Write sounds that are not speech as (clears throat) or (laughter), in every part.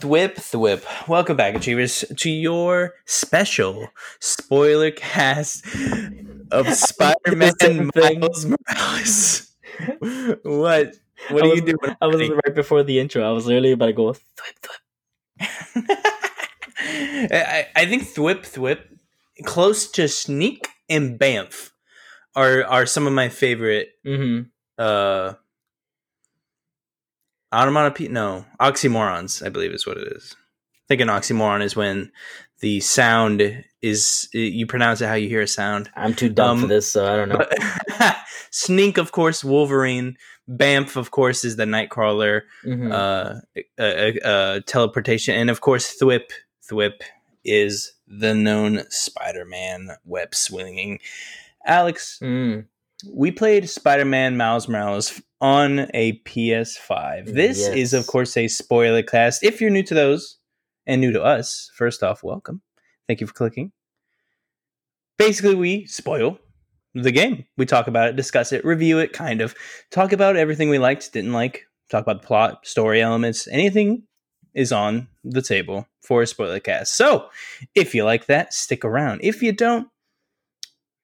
Thwip Thwip. Welcome back, Achievers, to your special spoiler cast of (laughs) Spider Man. Miles Morales. what? What I are was, you doing? I was right before the intro. I was literally about to go thwip thwip. (laughs) I, I think Thwip Thwip, close to Snikt and Bamf, are are some of my favorite Mm-hmm. Uh onomatopoeia? No. Oxymorons i believe is what it is. I think an oxymoron is when the sound is you pronounce it how you hear a sound. I'm too dumb for Um, this, so I don't know. (laughs) snikt of course wolverine. Bamf of course is the nightcrawler Mhm. uh, uh, uh, uh teleportation. And of course thwip. Thwip is the known spider-man web swinging alex Mm. We played Spider-Man Miles Morales on a PS5. This Yes. is, of course, a spoiler cast. If you're new to those and new to us, first off, welcome. Thank you for clicking. Basically, we spoil the game. We talk about it, discuss it, review it, kind of talk about everything we liked, didn't like, talk about the plot, story elements, anything is on the table for a spoiler cast. So, if you like that, stick around. If you don't,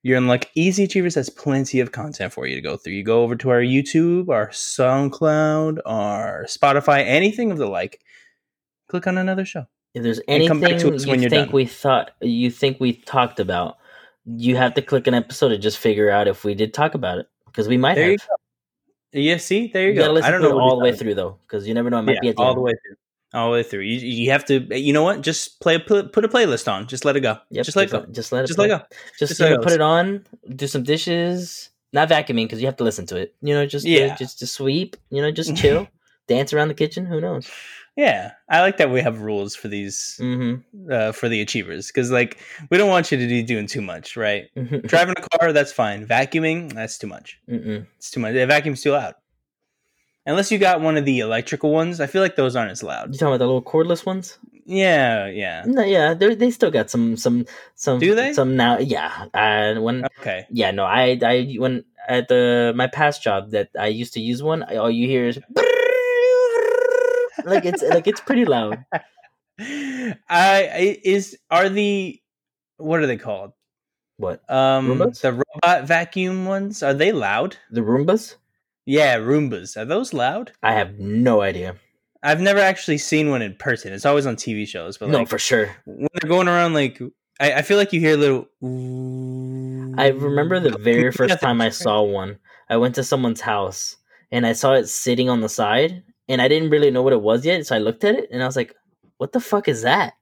you're in luck. Easy Achievers has plenty of content for you to go through. You go over to our YouTube, our SoundCloud, our Spotify, anything of the like. Click on another show. If there's and come back anything to you when think done. we thought you think we talked about, you have to click an episode to just figure out if we did talk about it because we might There have. you go. Yeah, see, there you, You go. listen I don't know all the way through though, because you never know. It might Yeah, be at the all the way through. All the way through. You, you have to. You know what? Just play. Put, put a playlist on. Just let it go. Yep, just let it go. Just let it. Just let play. it go. Just, Just you let know, go. put it on. Do some dishes. Not vacuuming because you have to listen to it. You know, just Yeah. just just sweep. You know, just (laughs) chill, dance around the kitchen. Who knows? Yeah, I like that we have rules for these Mm-hmm. uh, for the achievers because like we don't want you to be doing too much, right? (laughs) Driving a car, that's fine. Vacuuming, that's too much. Mm-mm. It's too much. The vacuum's too loud. Unless you got one of the electrical ones, I feel like those aren't as loud. You talking about the little cordless ones? Yeah, yeah. No, yeah, they they still got some some some. Do they? Some now? Yeah. And when Okay. yeah, no, I I when at the my past job that I used to use one, all you hear is like it's like it's pretty loud. (laughs) I I- is are the what are they called? What Um, Roombas? the robot vacuum ones are they loud? the Roombas? Yeah, Roombas. Are those loud? I have no idea. I've never actually seen one in person. It's always on TV shows, but no, like for sure. when they're going around, like I, I feel like you hear a little. I remember the very (laughs) first time I saw one. I went to someone's house and I saw it sitting on the side, and I didn't really know what it was yet. So I looked at it and I was like, "What the fuck is that?"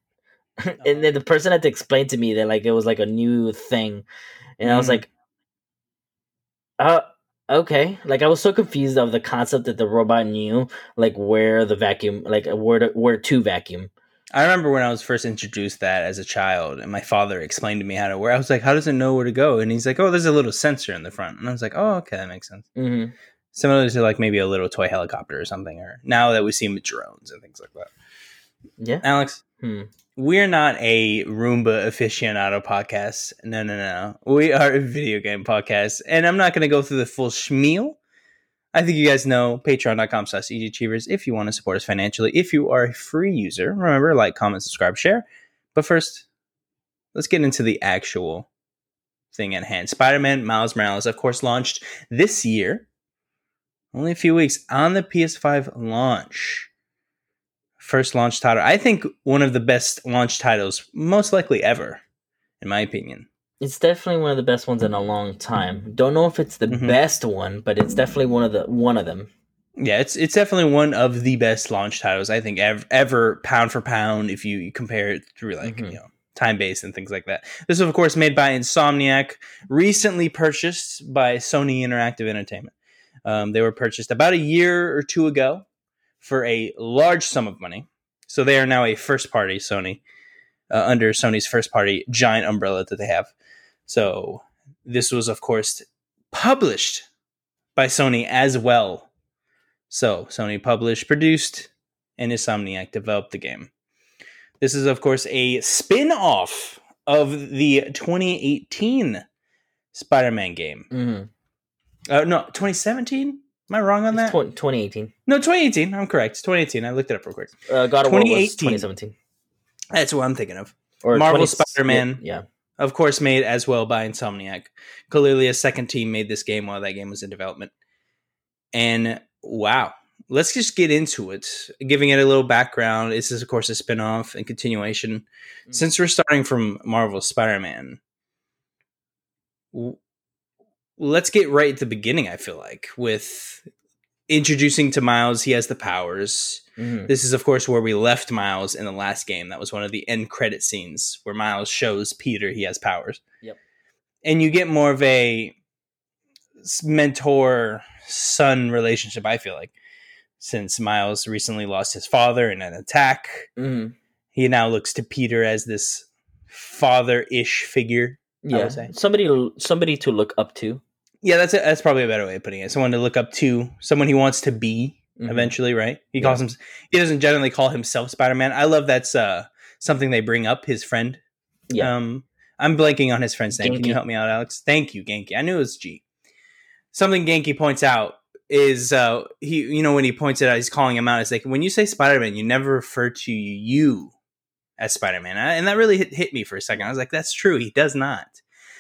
(laughs) and then the person had to explain to me that like it was like a new thing, and I was Mm. like, "Uh, okay." Like I was so confused of the concept that the robot knew like where the vacuum, like where to where to vacuum. I remember when I was first introduced that as a child, and my father explained to me how to wear. I was like, "How does it know where to go?" And he's like, "Oh, there's a little sensor in the front." And I was like, "Oh, okay, that makes sense." mm-hmm. Similar to like maybe a little toy helicopter or something. Or now that we see with drones and things like that. Yeah. Alex, Hmm. We're not a Roomba aficionado podcast. No, no, no. We are a video game podcast, and I'm not going to go through the full schmeal. I think you guys know patreon.com slash Achievers if you want to support us financially. If you are a free user, remember, like, comment, subscribe, share. But first, let's get into the actual thing at hand. Spider-Man Miles Morales, of course, launched this year. Only a few weeks on the PS5 launch. First launch title. I think one of the best launch titles, most likely ever, in my opinion. It's definitely one of the best ones in a long time. Don't know if it's the Mhm. best one, but it's definitely one of the one of them. Yeah, it's it's definitely one of the best launch titles I think ever, ever pound for pound if you compare it through like Mhm. you know time based and things like that. This is of course made by Insomniac, recently purchased by Sony Interactive Entertainment. Um, they were purchased about a year or two ago for a large sum of money, so they are now a first party Sony uh, under Sony's first party giant umbrella that they have. So this was of course published by Sony as well. So, Sony published, produced, and Insomniac developed the game. This is, of course, a spin off of the 2018 Spider Man game. hmm Uh, no, 2017? Am I wrong on It's that? tw- 2018. no, 2018. I'm correct. 2018. I looked it up real quick. Uh, God of War was 2018. 2017. That's what I'm thinking of. Or Marvel 20 Spider-Man. Yeah. Of course, made as well by Insomniac. Clearly, a second team made this game while that game was in development. And wow, let's just get into it. Giving it a little background. This is, of course, a spin off and continuation. Mm. Since we're starting from Marvel Spider Man, w- let's get right at the beginning, I feel like, with introducing to Miles, he has the powers. Mhm. This is, of course, where we left Miles in the last game. That was one of the end credit scenes where Miles shows Peter he has powers. Yep. And you get more of a mentor son relationship, I feel like, since Miles recently lost his father in an attack. Mhm. He now looks to Peter as this father ish figure. Yeah. Somebody, somebody to look up to. Yeah, that's a, that's probably a better way of putting it. Someone to look up to, someone he wants to be. Mhm. eventually, right? He Yeah. calls him. He doesn't generally call himself Spider Man. I love that's uh, something they bring up. His friend. Yeah. Um, I'm blanking on his friend's name. Can you help me out, Alex? Thank you, Ganke. I knew it was G. Something Ganke points out is uh, he. You know when he points it out, he's calling him out. It's like when you say Spider Man, you never refer to you as Spider Man, and that really hit, hit me for a second. I was like, that's true. He does not.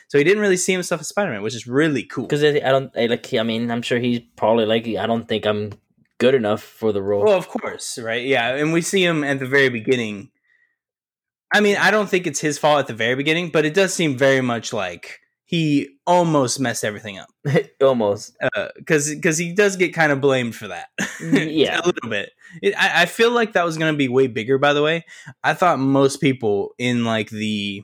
So he didn't really see himself as Spider Man, which is really cool. Because I don't I, like. I mean, I'm sure he's probably like. I don't think I'm good enough for the role. Well, of course, right? Yeah, and we see him at the very beginning. I mean, I don't think it's his fault at the very beginning, but it does seem very much like he almost messed everything up (laughs) Almost. because because he does get kind of blamed for that. (laughs) Yeah. a little bit. It, I, I feel like that was going to be way bigger. By the way, I thought most people in like the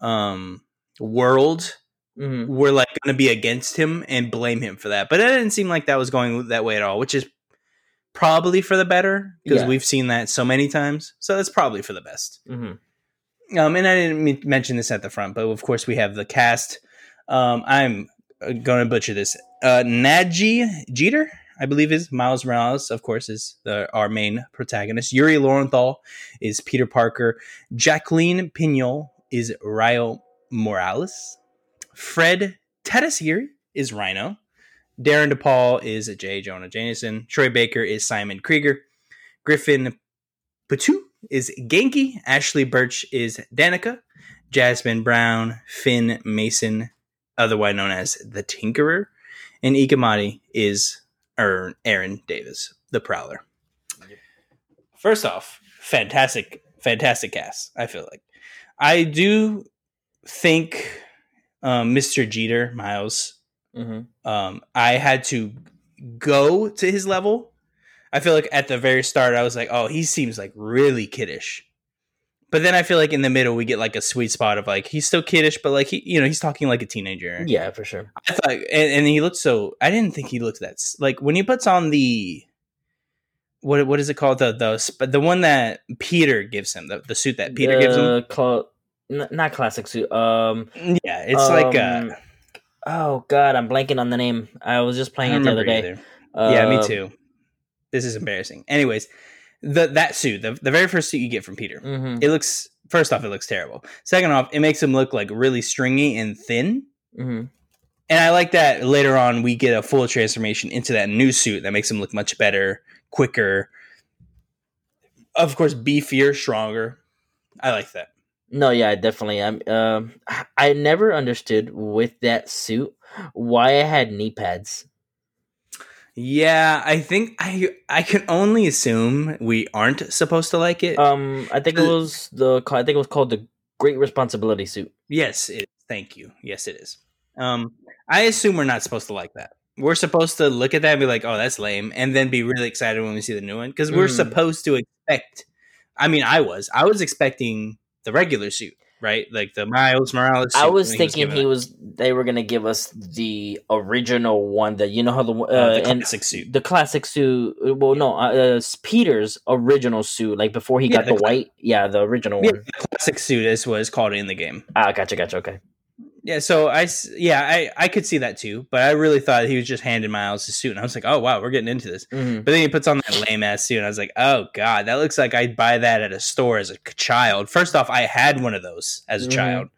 um world hmm were like going to be against him and blame him for that. But it didn't seem like that was going that way at all, which is probably for the better because Yeah. we've seen that so many times. So that's probably for the best. hmm Um, and I didn't me- mention this at the front, but of course we have the cast. Um, I'm going to butcher this. Uh, Nadji Jeter, I believe, is Miles Morales. Of course, is the, our main protagonist. Yuri Lowenthal is Peter Parker. Jacqueline Pinol is Rio Morales. Fred Tatasciore is Rhino. Darin De Paul is J. Jonah Jameson. Troy Baker is Simon Krieger. Griffin Puatu is Ganke. Ashly Burch is Danika. Jasmine Brown, Phin Mason, otherwise known as the Tinkerer. And Ike Amadi is Aaron Davis, the Prowler. First off, fantastic, fantastic cast, I feel like. I do think um, Mr. Jeter, Miles, hmm um, I had to go to his level. I feel like at the very start, I was like, oh, he seems like really kiddish. But then I feel like in the middle, we get like a sweet spot of like, he's still kiddish, but like, he, you know, he's talking like a teenager. Yeah, for sure. I thought, and, and he looked so, I didn't think he looked that, like when he puts on the, what what is it called? The, the, the one that Peter gives him, the, the suit that Peter gives him. Cla- n- not classic suit. Um. Yeah, it's like, um, uh, Oh God, I'm blanking on the name. I was just playing it the other day. either. yeah, me Uh, too. This is embarrassing. Anyways, the that suit, the, the very first suit you get from Peter, mhm, it looks first off, it looks terrible. Second off, it makes him look like really stringy and thin. mhm. And I like that later on we get a full transformation into that new suit that makes him look much better, quicker. Of course, beefier, stronger. I like that. No, yeah, definitely. I'm. Um, (sighs) I never understood with that suit why I had knee pads. Yeah, I think I I can only assume we aren't supposed to like it. Um, I think it was the. I think it was called the Great Responsibility suit. Yes, it is. Thank you. Yes, it is. Um, I assume we're not supposed to like that. We're supposed to look at that and be like, "Oh, that's lame," and then be really excited when we see the new one because we're Mm. supposed to expect. I mean, I was. I was expecting the regular suit, right? Like the Miles Morales. Suit I was thinking given he was. They were gonna give us the original one that you know how the uh, Uh, the and classic suit. the classic suit. Well, no, uh, uh, Peter's original suit, like before he Yeah, got the the, cla- white. Yeah, the original Yeah, one. the classic suit is what is called in the game. Ah, gotcha, gotcha. Okay. Yeah, so I yeah I I could see that too, but I really thought he was just handing Miles his suit, and I was like, oh wow, we're getting into this. hmm But then he puts on that lame ass suit, and I was like, oh god, that looks like I'd buy that at a store as a child. First off, I had one of those as a Mhm. child.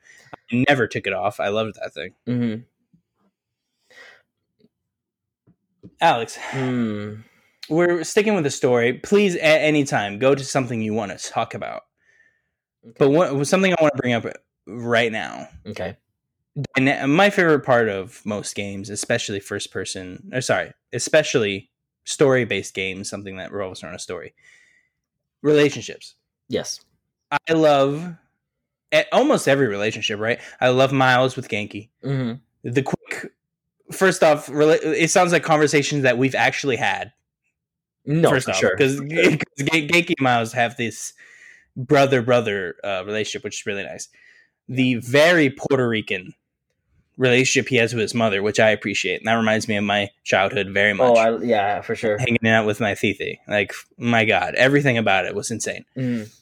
I never took it off. I loved that thing. hmm Alex, Hmm. we're sticking with the story. Please, at any time, go to something you want to talk about. But what, something I want to bring up right now. Okay. Dyna- my favorite part of most games, especially first person, or sorry, especially story based games, something that revolves around a story, relationships. Yes. I love almost every relationship, right? I love Miles with Ganke. hmm The quick, first off, rela- it sounds like conversations that we've actually had. No, first for off, sure. because Ganke and Miles have this brother brother uh, relationship, which is really nice. The very Puerto Rican relationship he has with his mother, which I appreciate, and that reminds me of my childhood very much. Oh, I, yeah, for sure. Hanging out with my Fifi, like my God, everything about it was insane. Mhm.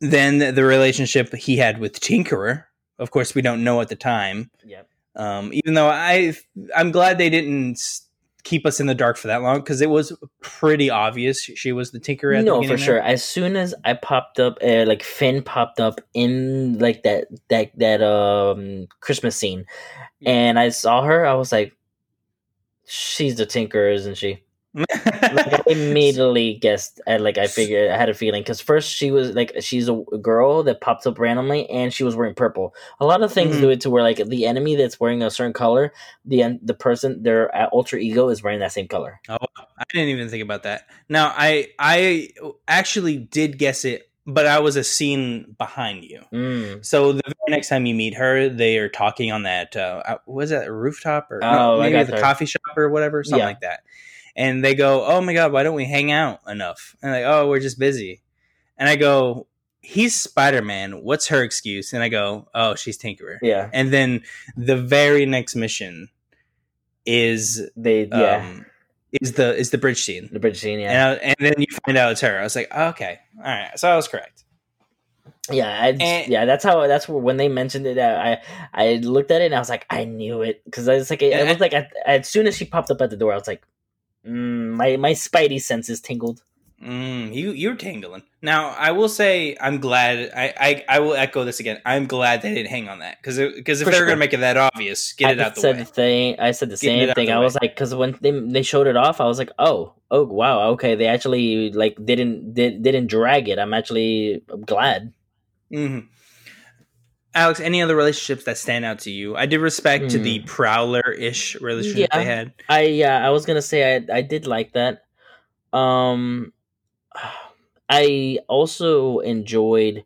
Then the relationship he had with Tinkerer, of course, we don't know at the time. Yep. Um, even though I, I'm glad they didn't keep us in the dark for that long because it was pretty obvious she was the Tinkerer. At the No, for sure. there. As soon as I popped up, uh, like Phin popped up in like that that that um Christmas scene, and I saw her, I was like, "She's the Tinker, isn't she?" Like, I immediately guessed. I like I figured I had a feeling because first she was like she's a girl that popped up randomly, and she was wearing purple. A lot of things Mhm. do it to where like the enemy that's wearing a certain color, the the person their uh, alter ego is wearing that same color. Oh, I didn't even think about that. Now, I I actually did guess it, but I was a scene behind you. Mm. So the very next time you meet her, they are talking on that uh, uh, was that a rooftop or Oh, I maybe the there. coffee shop or whatever, something Yeah. like that. And they go, "Oh my god, why don't we hang out enough?" And like, "Oh, we're just busy." And I go, "He's Spider Man. What's her excuse?" And I go, "Oh, she's Tinkerer." Yeah, And then the very next mission is they yeah um, is the is the bridge scene. the bridge scene. Yeah, And, I, and then you find out it's her. I was like, okay, all right. So I was correct. Yeah, And- yeah, that's how. That's when they mentioned it. I I looked at it and I was like, I knew it because I was like, it, was like I, as soon as she popped up at the door, I was like, mm, my my spidey senses tingled. Mm, you you're tingling. Now I will say I'm glad. I, I I will echo this again. I'm glad they didn't hang on that because because if For they were sure. gonna make it that obvious, get it I out the said way. the thing. I said the Getting same thing. the I way. was like, because when they they showed it off, I was like, oh, oh, wow, okay, they actually like didn't did, didn't drag it. I'm actually glad. hmm Alex, any other relationships that stand out to you? I did respect to the Hmm. prowler ish relationship Yeah. they had. I yeah, I was gonna say I I did like that. Um, (sighs) I also enjoyed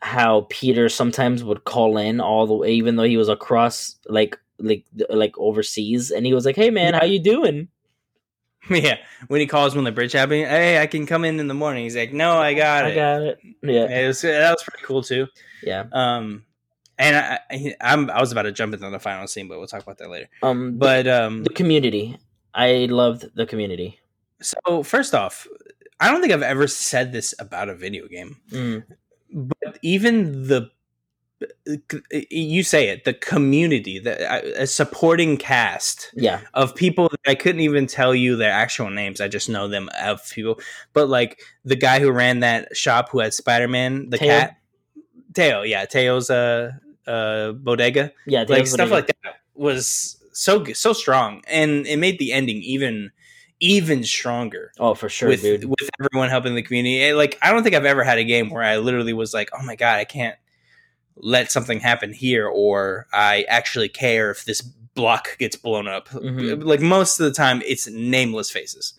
how Peter sometimes would call in all the way, even though he was across like like like overseas, and he was like, "Hey man, how you doing?" (laughs) yeah, when he calls when the bridge happening, hey, I can come in in the morning. He's like, no, I got I it. I got it. Yeah, It was, that was pretty cool too. yeah. Um, and I, I, I'm, I was about to jump into the final scene, but we'll talk about that later. Um, but But um, the community, I loved the community. so first off, I don't think I've ever said this about a video game, Mm, but even the you say it, the community, the a supporting cast yeah, of people that I couldn't even tell you their actual names. I just know them of people. But like the guy who ran that shop who had Spider Man, the Teo? cat, Teo, yeah, Teo's uh uh bodega. yeah. like stuff Bodega. like that was so so strong, and it made the ending even even stronger Oh, for sure, with dude. with everyone helping the community. Like I don't think I've ever had a game where I literally was like, oh my god, I can't let something happen here, or I actually care if this block gets blown up. Mhm. Like most of the time, it's nameless faces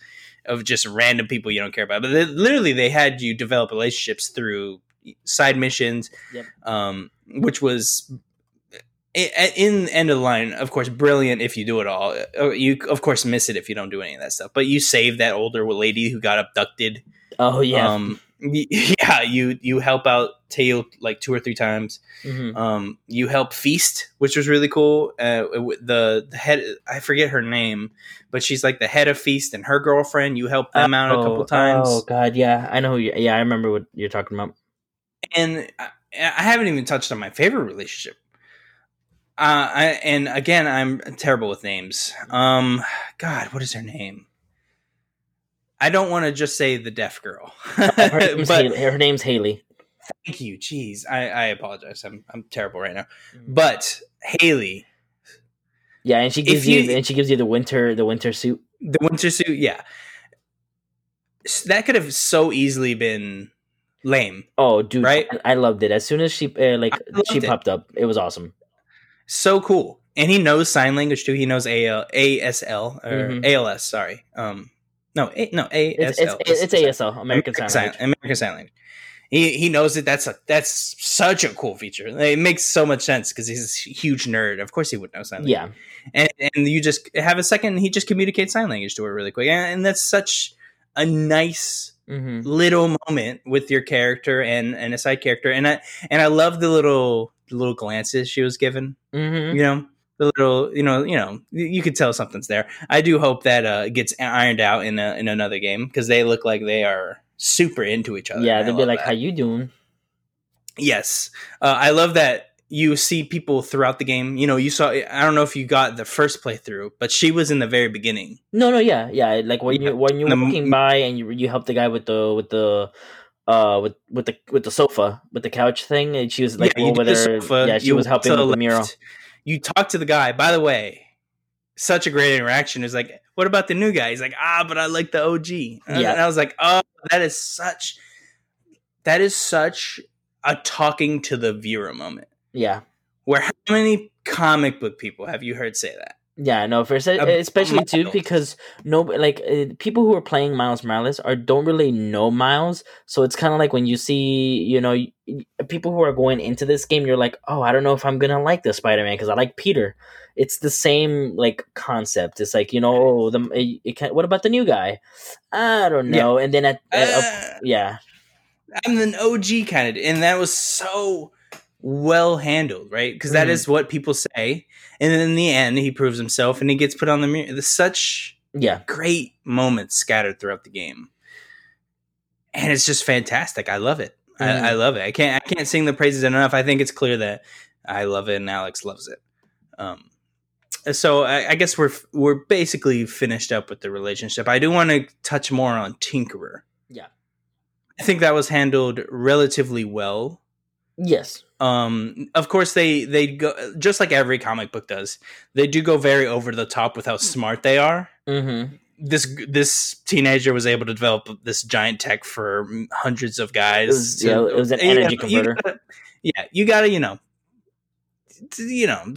of just random people you don't care about. But they, literally, they had you develop relationships through side missions, Yep. um, which was i- in end of the line, of course, brilliant if you do it all. Uh, You of course miss it if you don't do any of that stuff. But you save that older lady who got abducted. Oh yeah. Um, (laughs) yeah, you you help out Teo like two or three times. Mhm. Um, you help Feast, which was really cool. Uh, the, the head, I forget her name, but she's like the head of Feast and her girlfriend. You help them out a couple Oh, times, Oh god, yeah, I know. Who you, yeah, I remember what you're talking about. and I, I haven't even touched on my favorite relationship. Uh, I, and again, I'm terrible with names. Um, God, what is her name? I don't want to just say the deaf girl, Her (laughs) name's, but Haley, her name's Haley. thank you. Jeez, I, I apologize. I'm I'm terrible right now. Mhm. But Haley, Yeah, and she gives you, you- and she gives you the winter the winter suit. The winter suit, yeah. That could have so easily been lame. Oh, dude, Right? I, I loved it. As soon as she uh, like she it. popped up, it was awesome. So cool. And he knows sign language too. He knows AL, ASL or Mhm. ALS, sorry. Um no, a, no, It's ASL. it's, it's ASL American Sign Sign- Language. American Sign Language. He he knows it. That's a that's such a cool feature. It makes so much sense because he's a huge nerd. Of course, he would know sign language. Yeah, and, and you just have a second. He just communicates sign language to her really quick, and, and that's such a nice hmm little moment with your character and and a side character. And I and I love the little the little glances she was given. hmm You know. The little, you know, you know, you could tell something's there. I do hope that uh, gets ironed out in a, in another game because they look like they are super into each other. yeah. They'd be like, that. "How you doing?" Yes, uh, I love that you see people throughout the game. You know, you saw. I don't know if you got the first playthrough, but she was in the very beginning. No, no, yeah, yeah. Like when Yeah. you when you're The- walking by and you you help the guy with the with the uh with with the with the sofa with the couch thing, and she was like Yeah, over the there. sofa, yeah, she was helping with the mural. You talk to the guy. By the way, such a great interaction. Is like, what about the new guy? He's like, ah, but I like the OG. And Yeah. I was like, oh, that is such. That is such a talking to the viewer moment. Yeah, Where how many comic book people have you heard say that? Yeah. No, for A especially too because no, like uh, people who are playing Miles Morales are don't really know Miles, so it's kind of like when you see you know people who are going into this game, you're like, oh, I don't know if I'm gonna like the Spider Man because I like Peter. It's the same like concept. It's like you know, oh, the it, it can, what about the new guy? I don't Yeah. know. And then at, at up- Uh, yeah, I'm an OG kind of, and that was so well handled, right? Because that is what people say, and then in the end, he proves himself, and he gets put on the mirror. There's such yeah, great moments scattered throughout the game, and it's just fantastic. I love it. Mhm. I, I love it. I can't. I can't sing the praises enough. I think it's clear that I love it, and Alex loves it. Um, so I, I guess we're we're basically finished up with the relationship. I do want to touch more on Tinkerer. Yeah. I think that was handled relatively well. Yes, Um, of course, they they go just like every comic book does. They do go very over the top with how smart they are. mm-hmm. This this teenager was able to develop this giant tech for hundreds of guys. It was- yeah, it was an You energy you converter. gotta- yeah, you gotta you know, you know,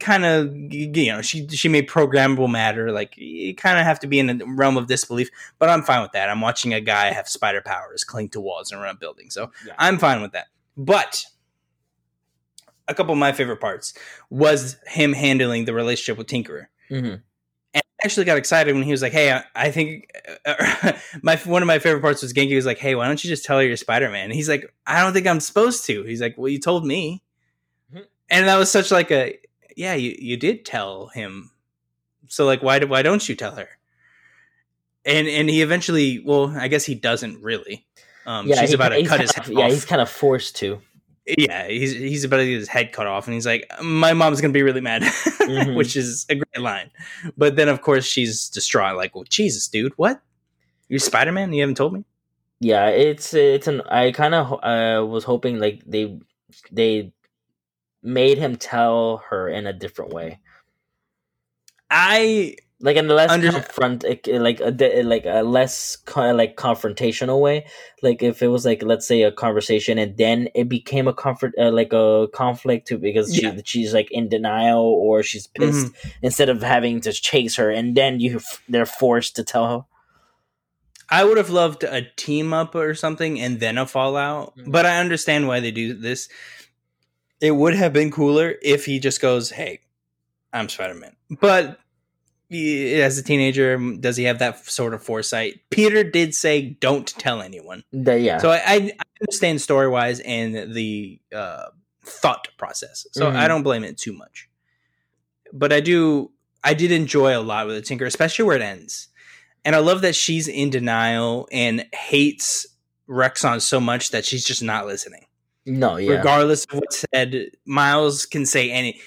kind of you know, she she made programmable matter. Like you kind of have to be in the realm of disbelief, but I'm fine with that. I'm watching a guy have spider powers, cling to walls, and run a building, so Yeah. I'm fine with that. But a couple of my favorite parts was him handling the relationship with Tinkerer. Mm-hmm. And I actually got excited when he was like, "Hey, I, I think uh, (laughs) my one of my favorite parts was Ganke was like, "Hey, why don't you just tell her you're Spider Man?" He's like, "I don't think I'm supposed to." He's like, "Well, you told me," Mhm. and that was such like a yeah, you you did tell him. So like, why do why don't you tell her? And and he eventually, well, I guess he doesn't really. Um, Yeah, she's he- about to cut his head Yeah, off. he's kind of forced to. yeah, he's he's about to get his head cut off, and he's like, "My mom's gonna be really mad," (laughs) Mhm. which is a great line. But then, of course, she's distraught, like, "Well, Jesus, dude, what? You're Spider Man? You haven't told me?" Yeah, it's it's an. I kind of uh, was hoping like they they made him tell her in a different way, I like in a less Under- confront, like a like a less like confrontational way. Like if it was like let's say a conversation and then it became a comfort uh, like a conflict too because Yeah. Mm-hmm. she's like in denial or she's pissed instead of having to chase her and then you they're forced to tell her. I would have loved a team up or something, and then a fallout. Mhm. But I understand why they do this. It would have been cooler if he just goes, "Hey, I'm Spider Man," but. As a teenager, does he have that sort of foresight? Peter did say, "Don't tell anyone." The, yeah. So I, I understand story wise and the uh, thought process. So Mhm. I don't blame it too much. But I do, I did enjoy a lot with the Tinker, especially where it ends. And I love that she's in denial and hates Roxxon so much that she's just not listening. no, yeah. Regardless of what's said, Miles can say any.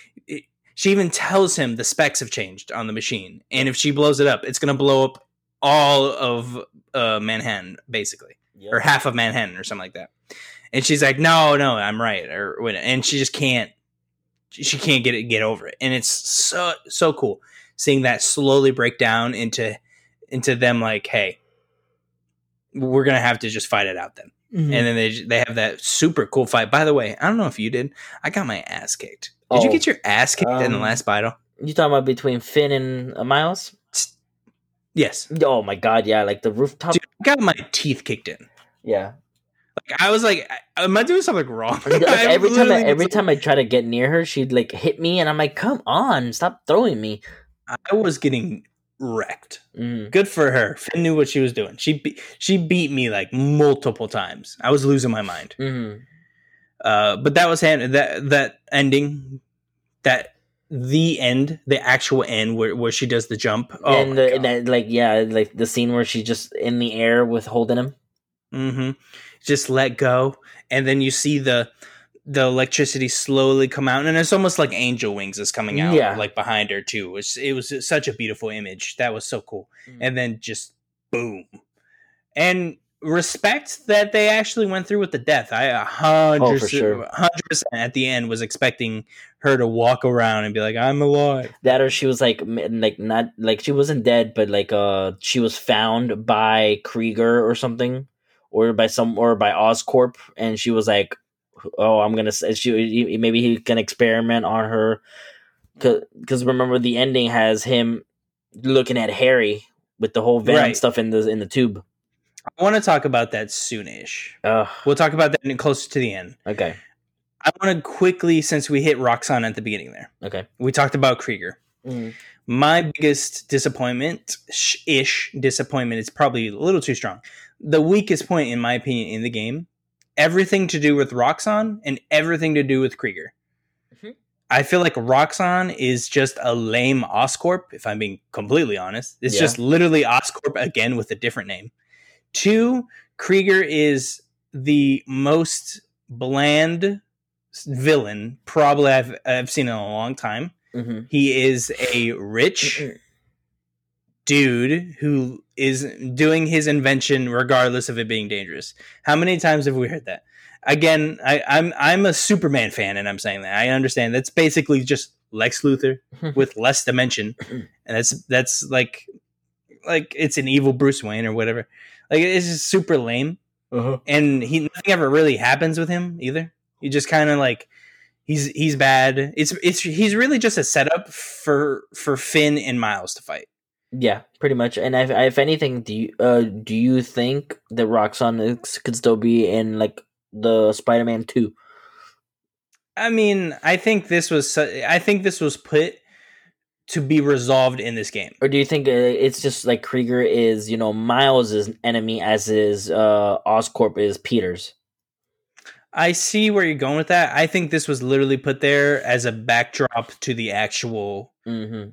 She even tells him the specs have changed on the machine, and if she blows it up, it's going to blow up all of uh, Manhattan, basically Yep. or half of Manhattan or something like that. And she's like, "No, no, I'm right," or and she just can't she can't get it get over it, and it's so so cool seeing that slowly break down into into them like, hey, we're gonna have to just fight it out then. Mhm. And then they they have that super cool fight. By the way, I don't know if you did. I got my ass kicked. Did you Oh, get your ass kicked in the um, last battle? you talking about between Phin and uh, Miles? Yes. Oh my god, yeah, like the rooftop. Dude, I got my teeth kicked in. Yeah. Like I was like, am I doing something wrong? Like, (laughs) every time, I, every time I try to get near her, she'd like hit me, and I'm like, "Come on, stop throwing me." I was getting wrecked. Mm. Good for her. Phin knew what she was doing. She be- she beat me like multiple times. I was losing my mind. hmm Uh, but that was hand- that that ending, that the end, the actual end where, where she does the jump. Oh and, the, and that, like, yeah, like the scene where she's just in the air with holding him. Mm-hmm. Just let go, and then you see the the electricity slowly come out, and it's almost like angel wings is coming out, Yeah. like behind her too. It's, it was such a beautiful image. That was so cool. Mm. And then just boom, and respect that they actually went through with the death. I a hundred Oh, for sure. hundred percent at the end was expecting her to walk around and be like, "I'm alive." that or she was like like not like she wasn't dead but like uh she was found by krieger or something or by some or by oscorp and she was like oh i'm gonna say she maybe he can experiment on her because remember the ending has him looking at harry with the whole venom Right. stuff in the in the tube I want to talk about that soonish. uh We'll talk about that closer to the end. okay I want to quickly, since we hit Roxxon at the beginning there, okay we talked about Krieger. Mhm. My biggest disappointment, sh- ish disappointment, is probably a little too strong. The weakest point, in my opinion, in the game, everything to do with Roxxon and everything to do with Krieger. Mhm. I feel like Roxxon is just a lame Oscorp, if I'm being completely honest. It's Yeah. just literally Oscorp again with a different name. Two, Krieger is the most bland villain probably I've, I've seen in a long time. Mhm. He is a rich dude who is doing his invention regardless of it being dangerous. How many times have we heard that? Again, I, I'm I'm a Superman fan, and I'm saying that I understand that's basically just Lex Luthor (laughs) with less dimension, and that's that's like like it's an evil Bruce Wayne or whatever. Like it's just super lame, uh-huh. and he nothing ever really happens with him either. He just kind of like he's he's bad. It's it's he's really just a setup for for Phin and Miles to fight. Yeah, pretty much. And if, if anything, do you uh do you think that Roxxon could still be in like the Spider-Man two? I mean, I think this was su- I think this was put to be resolved in this game. Or do you think uh, it's just like Krieger is, you know, Miles' enemy as is uh Oscorp is Peter's? I see where you're going with that. I think this was literally put there as a backdrop to the actual Mm-hmm.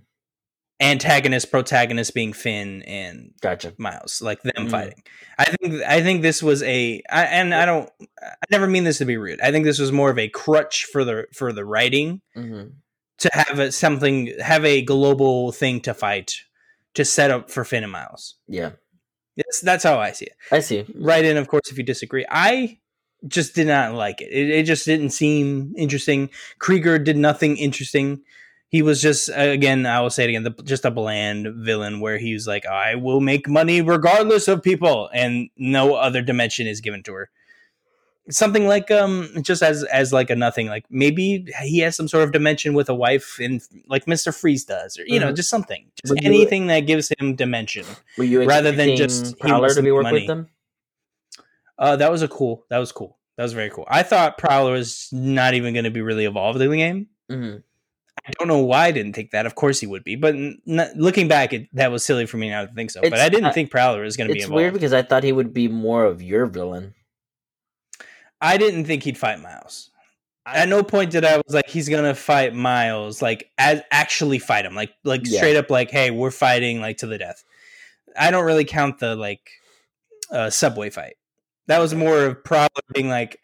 Antagonist protagonist being Phin and Gotcha. Miles, like them Mhm. fighting. I think I think this was a I, and I don't I never mean this to be rude. I think this was more of a crutch for the for the writing Mm-hmm. to have a, something have a global thing to fight to set up for Phin and Miles. Yeah, That's that's how I see it. I see. Write in, of course, if you disagree. I just did not like it. It, it just didn't seem interesting. Krieger did nothing interesting. He was just again, I will say it again, the, just a bland villain where he was like, "I will make money regardless of people," and no other dimension is given to her. Something like um, just as as like a nothing. Like maybe he has some sort of dimension with a wife, and like Mister Freeze does, or you know, Mhm. just something, just Would you- anything that gives him dimension. Were you Rather than just Prowler to be working money. with them? Uh, that was a cool. That was cool. That was very cool. I thought Prowler was not even going to be really evolved in the game. Mm-hmm. I don't know why I didn't think that. Of course he would be, but n- n- looking back, it, that was silly for me not to think so. but I didn't uh, think Prowler was going to be It's involved. weird because I thought he would be more of your villain. I didn't think he'd fight Miles. At no point did I was like he's gonna fight Miles, like as actually fight him, like like Yeah. straight up, like hey, we're fighting like to the death. I don't really count the like uh, subway fight. That was more of Prowler being like,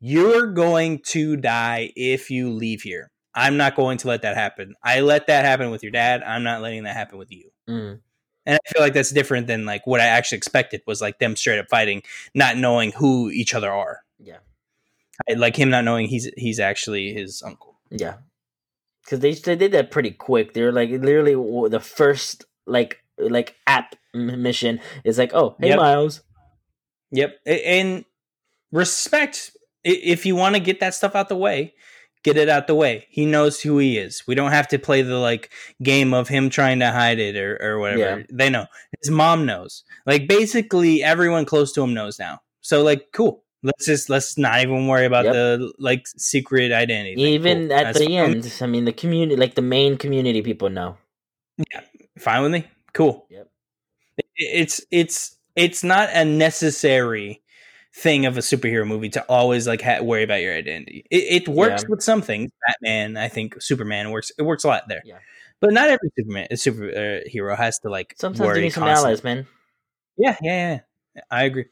"You're going to die if you leave here. I'm not going to let that happen. I let that happen with your dad. I'm not letting that happen with you." Mm. And I feel like that's different than like what I actually expected was like them straight up fighting, not knowing who each other are. Yeah, I- like him not knowing he's he's actually his uncle. yeah. because they they did that pretty quick. They're like literally the first like like app mission is like, oh hey Yep. Miles, Yep. And respect if you want to get that stuff out the way, get it out the way. He knows who he is. We don't have to play the like game of him trying to hide it or, or whatever. Yeah. They know. His mom knows. Like basically everyone close to him knows now. So like cool. Let's just let's not even worry about Yep. the like secret identity. even Cool. at That's the fine. end, I mean the community, like the main community people know. Yeah. Fine with me. Cool. Yep. It's it's it's not a necessary thing of a superhero movie to always like ha- worry about your identity. It, it works Yeah. with some things. Batman, I think Superman works. It works a lot there. Yeah. But not every Superman super uh, hero has to like Sometimes worry you need some allies, man. Yeah, yeah, yeah. I agree.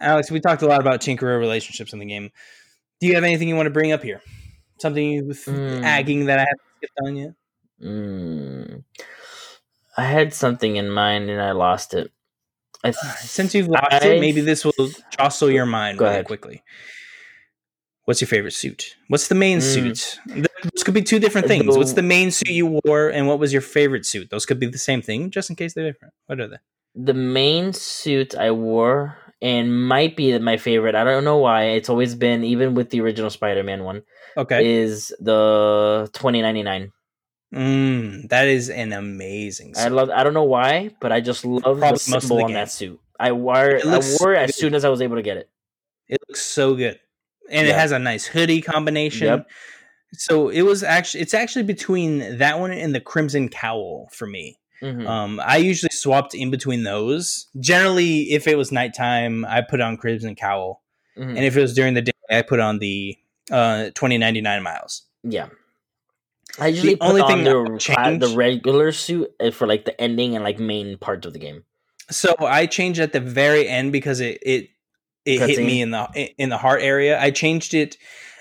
Alex, we talked a lot about Tinkerer relationships in the game. Do you have anything you want to bring up here? Something with Mm. agging that I haven't skipped on yet? Mm. I had something in mind and I lost it. I Since you've lost it, maybe this will jostle your mind really ahead. quickly. What's your favorite suit? What's the main Mm. suit? Th- Those could be two different things. What's The- the main suit you wore, and what was your favorite suit? Those could be the same thing, just in case they're different. What are they? the main suit I wore and might be my favorite. I don't know why. It's always been even with the original Spider-Man one Okay, is the 2099. Mm, that is an amazing. I love I don't know why, but I just love Probably the symbol the on game. that suit. I wore It I wore it as soon as I was able to get it. It looks so good, and it has a nice hoodie combination. Yep. So it was actually it's actually between that one and the Crimson Cowl for me. Mhm. Um, I usually swapped in between those. Generally, if it was nighttime, I put on Crimson Cowl, Mhm. and if it was during the day, I put on the uh, twenty ninety nine miles. Yeah. I usually put only on thing the, the regular suit uh, for like the ending and like main parts of the game. So I changed at the very end because it it it hit me in the in the heart area. I changed it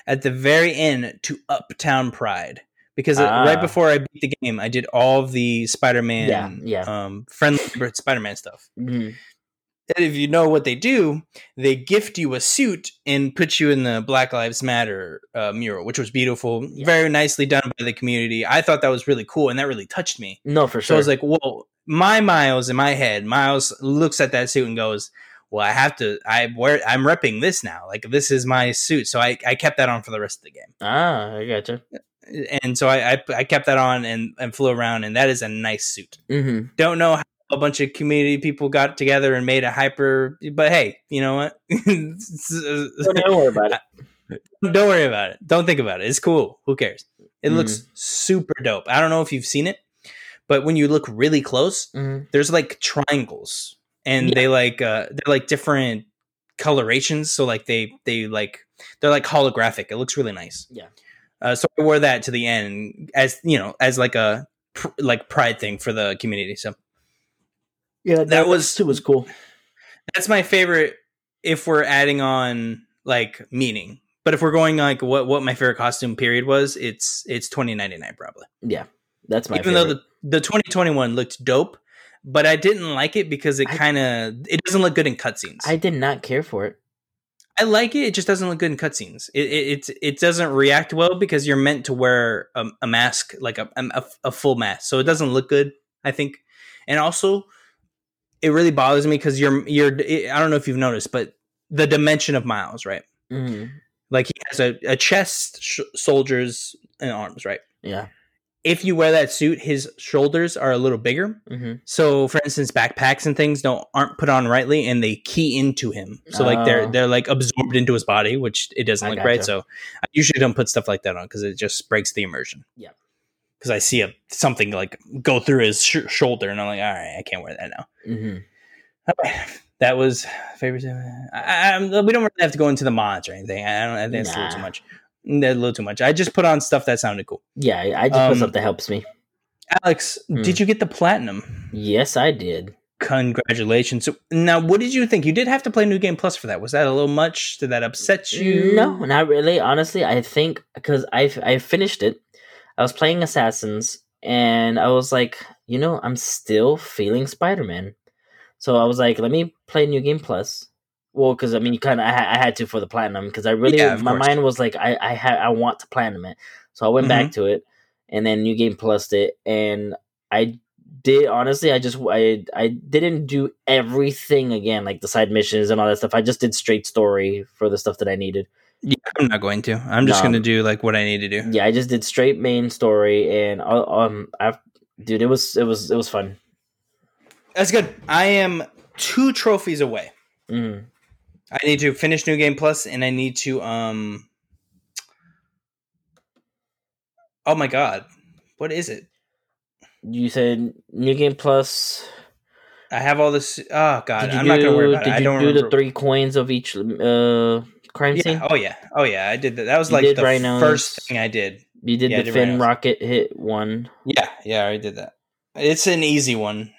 at the very end to Uptown Pride because it- right Ah. before I beat the game, I did all of the Spider Man, Yeah, yeah. um, friendly Spider Man stuff. Mhm. And if you know what they do, they gift you a suit and put you in the Black Lives Matter uh, mural, which was beautiful, Yeah. very nicely done by the community. I thought that was really cool, and that really touched me. No, for sure. So. I was like, "Whoa!" My Miles in my head, Miles looks at that suit and goes, "Well, I have to. I wear. I'm repping this now. Like this is my suit." So I, I kept that on for the rest of the game, ah, I gotcha. and so I, I, I kept that on and, and flew around, and that is a nice suit hmm don't know how a bunch of community people got together and made a hyper but hey you know what (laughs) Don't worry about it. (laughs) don't worry about it don't think about it it's cool who cares it looks Mm-hmm. super dope i don't know if you've seen it but when you look really close Mhm. there's like triangles and Yeah. they like uh they're like different colorations so like they they like they're like holographic it looks really nice Yeah. uh, so i wore that to the end as you know as like a pr- like pride thing for the community so Yeah, that was- suit was cool. that's my favorite if we're adding on like meaning but if we're going like what what my favorite costume period was it's it's 2099 probably Yeah, that's my even favorite. though the the 2021 looked dope but i didn't like it because it kind of it doesn't look good in cutscenes I did not care for it. I like it. It just doesn't look good in cutscenes. It, it it's it doesn't react well because you're meant to wear a, a mask, like a, a a full mask, so it doesn't look good. I think, and also, it really bothers me because you're you're. I don't know if you've noticed, but the dimension of Miles, right? hmm Like he has a, a chest, sh- shoulders, and arms, right? Yeah. If you wear that suit, his shoulders are a little bigger. hmm So, for instance, backpacks and things don't aren't put on rightly, and they key into him. So, like they're Oh. they're like absorbed into his body, which it doesn't I look right. So, I usually don't put stuff like that on because it just breaks the immersion. Yeah. Because I see a something like go through his sh- shoulder, and I'm like, all right, I can't wear that now. hmm Okay. That was favorite. I, I, we don't really have to go into the mods or anything. I don't. I think that's a little too much. That's a little too much. I just put on stuff that sounded cool. Yeah, I just Um, put stuff that helps me. Alex, Hmm. did you get the platinum? Yes, I did. Congratulations. So now, what did you think? You did have to play New Game Plus for that. Was that a little much? Did that upset you? No, not really. Honestly, I think because I I finished it. I was playing Assassins, and I was like, you know, I'm still feeling Spider Man. So I was like, let me play New Game Plus. Well, because I mean, you kind of I, I had to for the platinum because I really Yeah, my course. mind was like I I I want to platinum it. So I went back mm-hmm. to it, and then New Game Plus it, and I did honestly. I just I I didn't do everything again, like the side missions and all that stuff. I just did straight story for the stuff that I needed. Yeah, I'm not going to. I'm just going to do like what I need to do. Yeah, I just did straight main story, and uh, um, I dude, it was it was it was fun. That's good. I am two trophies away. Mm. I need to finish New Game Plus, and I need to um. Oh my god, what is it? You said New Game Plus. I have all this. Oh god, Did I'm do, not gonna worry about did it. I you don't do remember. the three coins of each uh crime yeah. scene? Oh yeah. Oh yeah. I did that. That was You like the Rhinos. first thing I did. You did Yeah, the did Phin Rhinos. rocket hit one. Yeah. Yeah. I did that. It's an easy one.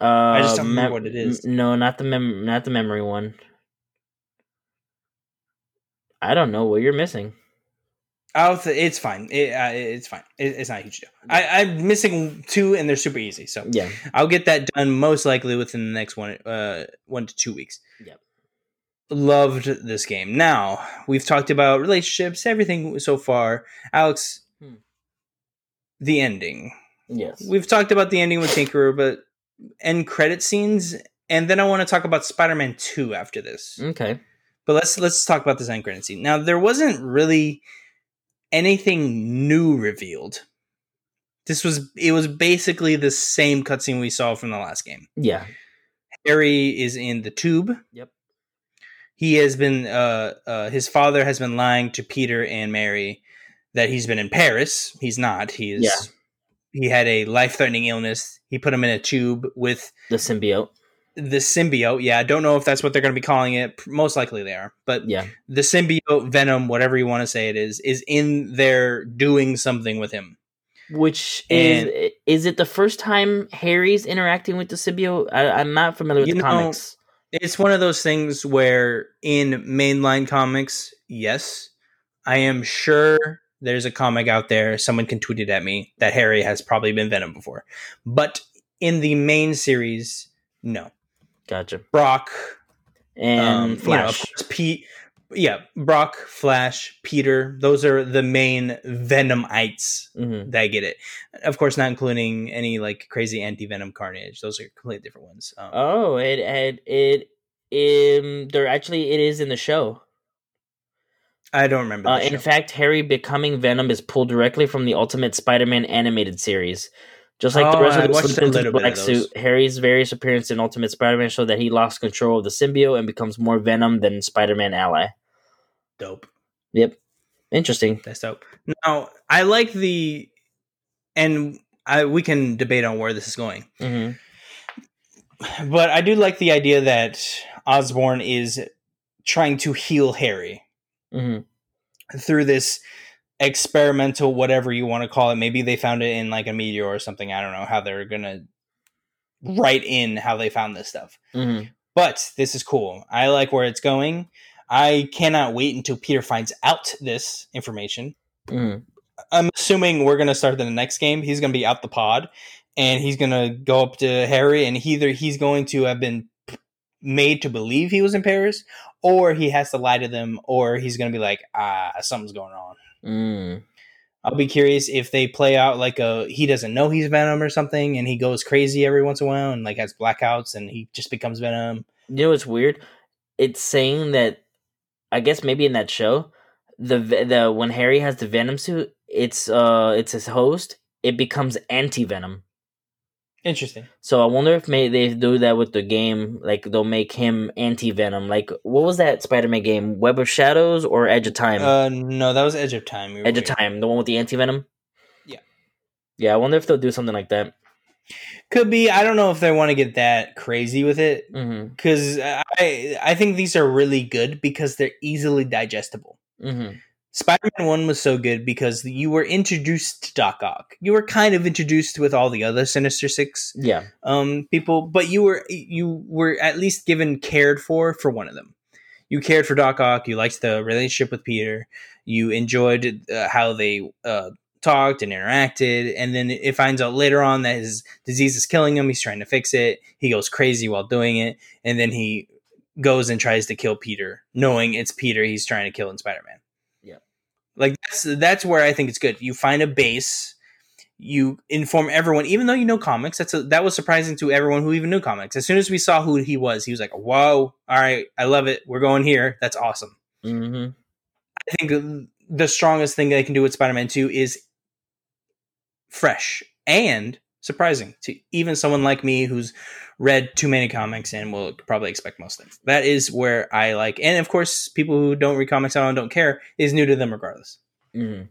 Uh, I just don't remember what it is. No, not the mem, not the memory one. I don't know what you're missing. I'll th- it's fine. It, uh, it's fine. It, it's not a huge deal. I, I'm missing two, and they're super easy. So Yeah, I'll get that done most likely within the next one, uh, one to two weeks. Yep. Loved this game. Now we've talked about relationships, everything so far. Alex, Hmm. the ending. yes. We've talked about the ending with Tinkerer, but end credit scenes, and then I want to talk about Spider-Man Two after this. Okay. But let's let's talk about this end credit scene. Now there wasn't really anything new revealed. This was it was basically the same cutscene we saw from the last game. Yeah. Harry is in the tube. Yep. He has been uh, uh his father has been lying to Peter and Mary that he's been in Paris. He's not. He is Yeah. he had a life-threatening illness. He put him in a tube with The symbiote. the symbiote. Yeah, I don't know if that's what they're going to be calling it. Most likely they are. But Yeah. the symbiote venom, whatever you want to say it is, is in there doing something with him. Which And- is is it the first time Harry's interacting with the symbiote? I, I'm not familiar with the know, comics. It's one of those things where in mainline comics, yes, I am sure there's a comic out there, someone can tweet it at me, that Harry has probably been Venom before. But in the main series, no. Gotcha. Brock, And um, you know, of Flash. course, Pete, yeah, Brock, Flash, Peter, those are the main Venomites Mhm. that get it. Of course, not including any like crazy anti venom carnage. Those are completely different ones. Um, Oh, it it it um, there actually it is in the show. I don't remember. Uh, in fact, Harry becoming Venom is pulled directly from the Ultimate Spider-Man animated series. Just like the Oh, rest I of the watched a Splinter little bit of Black suit, Harry's various appearances in Ultimate Spider-Man show that he lost control of the symbiote and becomes more Venom than Spider-Man ally. Dope. Yep, interesting. That's dope. Now, I like the, and I we can debate on where this is going, hmm but I do like the idea that Osborn is trying to heal Harry hmm through this experimental whatever you want to call it. Maybe they found it in like a meteor or something. I don't know how they're gonna write in how they found this stuff. Hmm but this is cool. I like where it's going i cannot wait until peter finds out this information hmm i'm assuming we're gonna start the next game he's gonna be out the pod and he's gonna go up to harry and either he's going to have been made to believe he was in paris or he has to lie to them or he's gonna be like ah something's going on Mm. I'll be curious if they play out like a he doesn't know he's Venom or something, and he goes crazy every once in a while and like has blackouts, and he just becomes Venom. You know what's weird? It's saying that I guess maybe in that show, the the when Harry has the Venom suit, it's uh it's his host. It becomes anti Venom. Interesting. So I wonder if may they do that with the game, like they'll make him anti Venom. Like what was that Spider Man game? Web of Shadows or Edge of Time? Uh, no, that was Edge of Time. Were Edge of. Time, the one with the anti Venom. Yeah. Yeah, I wonder if they'll do something like that. Could be. I don't know if they want to get that crazy with it Mm-hmm. because I I think these are really good because they're easily digestible. Mm-hmm. Spider-Man One was so good because you were introduced to Doc Ock. You were kind of introduced with all the other Sinister Six Yeah. um people but you were you were at least given cared for for one of them you cared for doc ock you liked the relationship with peter you enjoyed uh, how they uh talked and interacted and then it finds out later on that his disease is killing him he's trying to fix it he goes crazy while doing it and then he goes and tries to kill peter knowing it's peter he's trying to kill in spider-man Yeah. like that's that's where i think it's good you find a base you inform everyone, even though you know comics. That's a, that was surprising to everyone who even knew comics. As soon as we saw who he was, he was like, "Whoa! All right, I love it. We're going here. That's awesome." hmm I think the strongest thing they can do with Spider-Man Two is fresh and surprising to even someone like me who's read too many comics and will probably expect most things. That is where I like, and of course, people who don't read comics at all and don't care is new to them regardless. hmm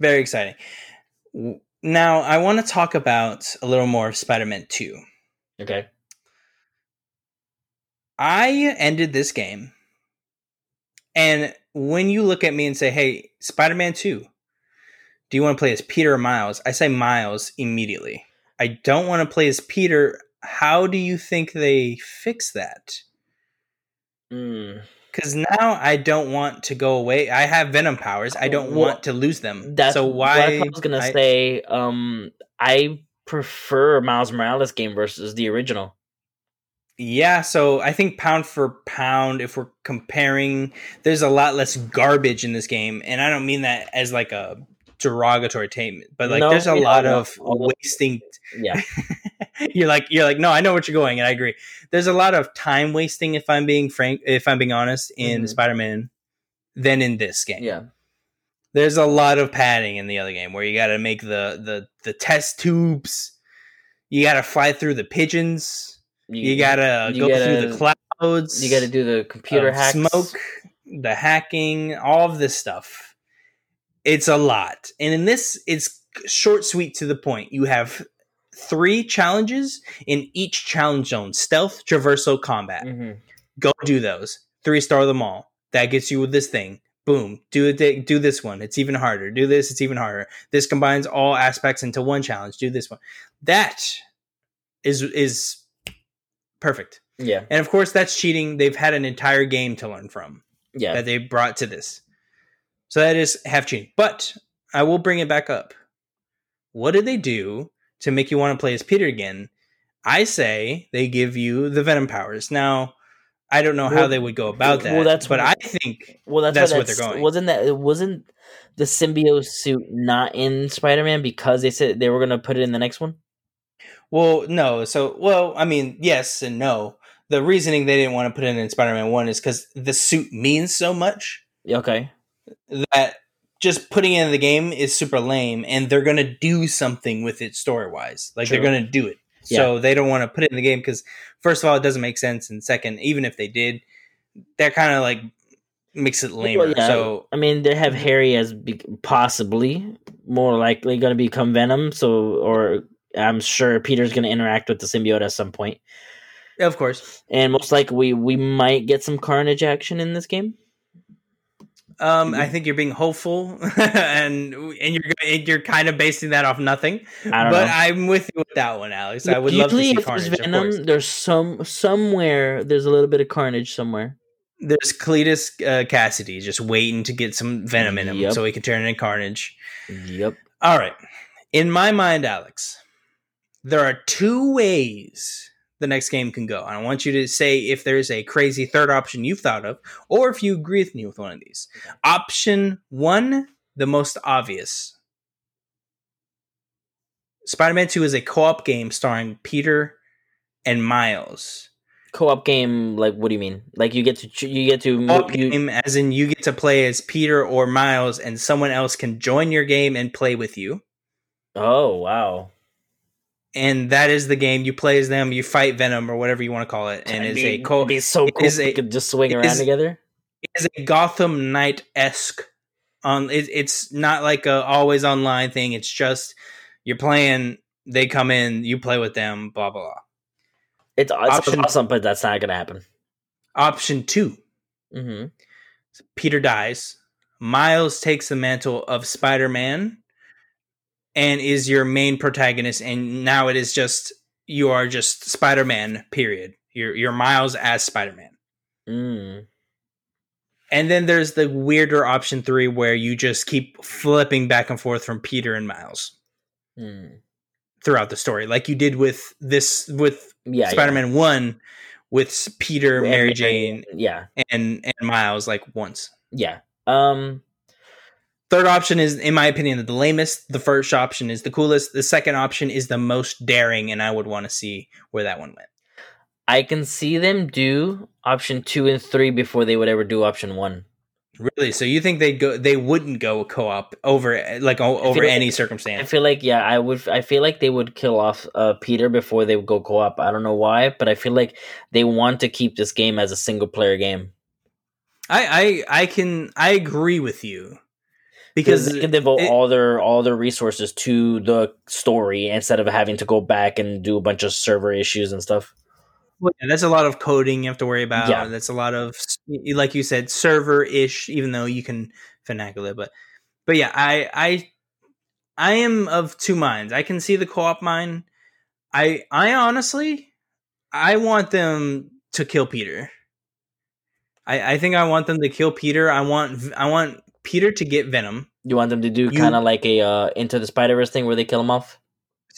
Very exciting. Now, I want to talk about a little more of Spider-Man Two. Okay. I ended this game, and when you look at me and say, "Hey, Spider-Man 2, do you want to play as Peter or Miles?" I say Miles immediately. I don't want to play as Peter. How do you think they fix that? Mm. Because now I don't want to go away. I have Venom powers. I don't Well, want to lose them. That's so why? I was gonna I- say. Um, I prefer Miles Morales game versus the original. Yeah, so I think pound for pound, if we're comparing, there's a lot less garbage in this game, and I don't mean that as like a derogatory statement, but like No, there's a lot no, of although- wasting. Yeah. (laughs) you're like you're like no, I know what you're going, and I agree. There's a lot of time wasting, if I'm being frank, if I'm being honest, in Mhm. Spider-Man than in this game. Yeah. There's a lot of padding in the other game where you got to make the the the test tubes, you got to fly through the pigeons. You gotta you go through gotta- the clouds. You got to do the computer of hacks. smoke, the hacking, all of this stuff. It's a lot, and in this, it's short, sweet, to the point. You have three challenges in each challenge zone: stealth, traversal, combat. Mhm. Go do those. Three star them all. That gets you with this thing. Boom. Do it. Do this one. It's even harder. Do this. It's even harder. This combines all aspects into one challenge. Do this one. That is is perfect. Yeah. And of course, that's cheating. They've had an entire game to learn from Yeah. that they brought to this. So that is half cheating. But I will bring it back up. What did they do to make you want to play as Peter again? I say they give you the Venom powers. Now, I don't know how they would go about that. well, that's but what- I think Well, that's, That's what, they're going. Wasn't that? It wasn't the symbiote suit not in Spider Man because they said they were gonna put it in the next one. well, no. So, well, I mean, yes and no. The reasoning they didn't want to put it in Spider-Man 1 is cuz the suit means so much. Okay. That just putting it in the game is super lame and they're going to do something with it story wise like they're going to do it. So they don't want to put it in the game because first of all it doesn't make sense and second even if they did that kind of like makes it lamer. Well, yeah, so I mean, they have Harry as be- possibly more likely going to become Venom. So, or I'm sure Peter's going to interact with the symbiote at some point, of course. And most likely we we might get some Carnage action in this game. Um i think you're being hopeful (laughs) and and you're you're kind of basing that off nothing I don't but know. i'm with you with that one alex i would love to see if there's carnage of Venom, course there's some somewhere there's a little bit of Carnage somewhere. there's cletus uh, kasady just waiting to get some venom in him Yep. so he can turn it into carnage Yep. All right. In my mind, Alex, there are two ways the next game can go. I want you to say if there's a crazy third option you've thought of, or if you agree with me with one of these. Option one, the most obvious. Spider Man 2 is a co op game starring Peter and Miles. Co-op game, like what do you mean? Like you get to you get to Co-op you, game, as in you get to play as Peter or Miles, and someone else can join your game and play with you. Oh wow! And that is the game you play as them you fight venom or whatever you want to call it and it's a co- it'd be so cool. is a- could just swing around is- together. it is a gotham knight-esque on it, it's not like a always online thing it's just you're playing they come in you play with them blah blah blah It's, it's Option- awesome, but that's not gonna happen. option two hmm peter dies miles takes the mantle of spider-man and is your main protagonist and now it is just you are just spider-man period you're, you're miles as spider-man Mm. And then there's the weirder option three where you just keep flipping back and forth from Peter and Miles Mm. throughout the story, like you did with this with Yeah, Spider-Man One, with Peter, yeah. Mary Jane, Yeah, and and Miles, like once. yeah. Um, Third option is, in my opinion, the lamest. The first option is the coolest. The second option is the most daring, and I would want to see where that one went. I can see them do option two and three before they would ever do option one. Really? So you think they go? They wouldn't go co-op over like over like- any I circumstance? feel like yeah, I would. I feel like they would kill off uh, Peter before they would go co-op. I don't know why, but I feel like they want to keep this game as a single player game I, I I can I agree with you because they can devote it- all their all their resources to the story instead of having to go back and do a bunch of server issues and stuff. Well, yeah, that's a lot of coding you have to worry about. Yeah. That's a lot of, like you said, server ish. Even though you can finagle it, but but yeah, I I I am of two minds. I can see the co-op mine. I I honestly, I want them to kill Peter. I I think I want them to kill Peter. I want I want Peter to get Venom. You want them to do kind of like a uh, into the Spider Verse thing where they kill him off?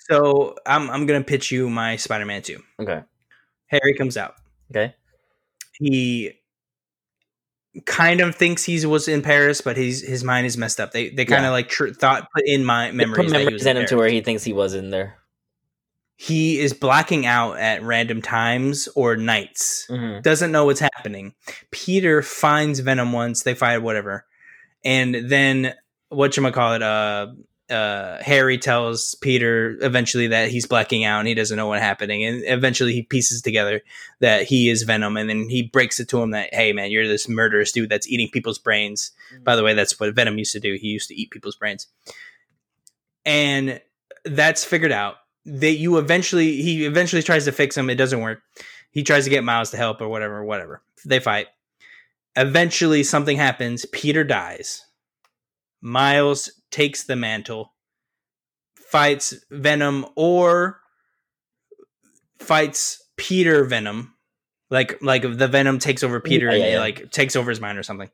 So I'm I'm gonna pitch you my Spider-Man two. Okay, Harry comes out. okay, he kind of thinks he was in Paris, but his his mind is messed up. They they kind Yeah. of like tr- thought put in my They memories. put that he memories was in him to where he thinks he was in there. he is blacking out at random times or nights. hmm Doesn't know what's happening. Peter finds Venom once. They fight whatever, and then what you call it? Uh, uh, Harry tells Peter eventually that he's blacking out and he doesn't know what's happening, and eventually he pieces together that he is Venom, and then he breaks it to him that hey man, you're this murderous dude that's eating people's brains. By the way, that's what Venom used to do. He used to eat people's brains. And that's figured out. That you eventually he eventually tries to fix him. It doesn't work. He tries to get Miles to help or whatever, whatever. They fight. Eventually something happens. Peter dies. Miles takes the mantle, fights Venom or fights Peter Venom. Like like the Venom takes over Peter Yeah, and yeah, yeah. like takes over his mind or something.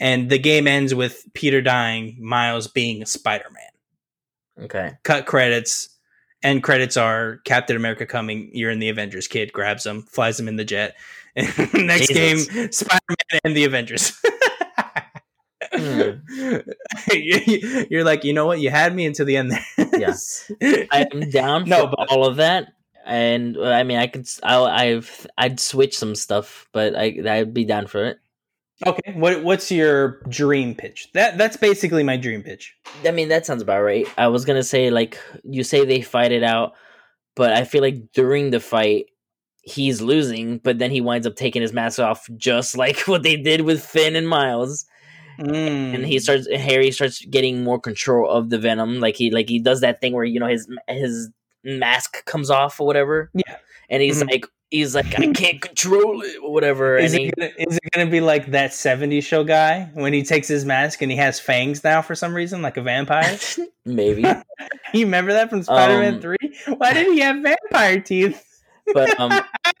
And the game ends with Peter dying, Miles being Spider-Man. Okay, Cut credits. End credits are Captain America coming. You're in the Avengers. Kid grabs him, flies him in the jet. (laughs) Next Jesus. game, Spider-Man and the Avengers. (laughs) You're like, you know what? You had me until the end there. (laughs) Yes. I'm down for No, but- all of that. And I mean, I could, I'll, I've, I'd switch some stuff, but I, I'd be down for it. Okay, what what's your dream pitch? That that's basically my dream pitch. I mean, that sounds about right. I was gonna say, like, you say they fight it out, but I feel like during the fight, he's losing, but then he winds up taking his mask off, just like (laughs) what they did with Phin and Miles. and he starts Harry starts getting more control of the venom like he like he does that thing where you know his his mask comes off or whatever Yeah. and he's Mhm. like he's like I can't control it or whatever Is it, he, gonna, is it gonna be like that 70s show guy when he takes his mask and he has fangs now for some reason, like a vampire? (laughs) maybe (laughs) you remember that from Spider-Man Um, 3? Why did he have vampire teeth? but um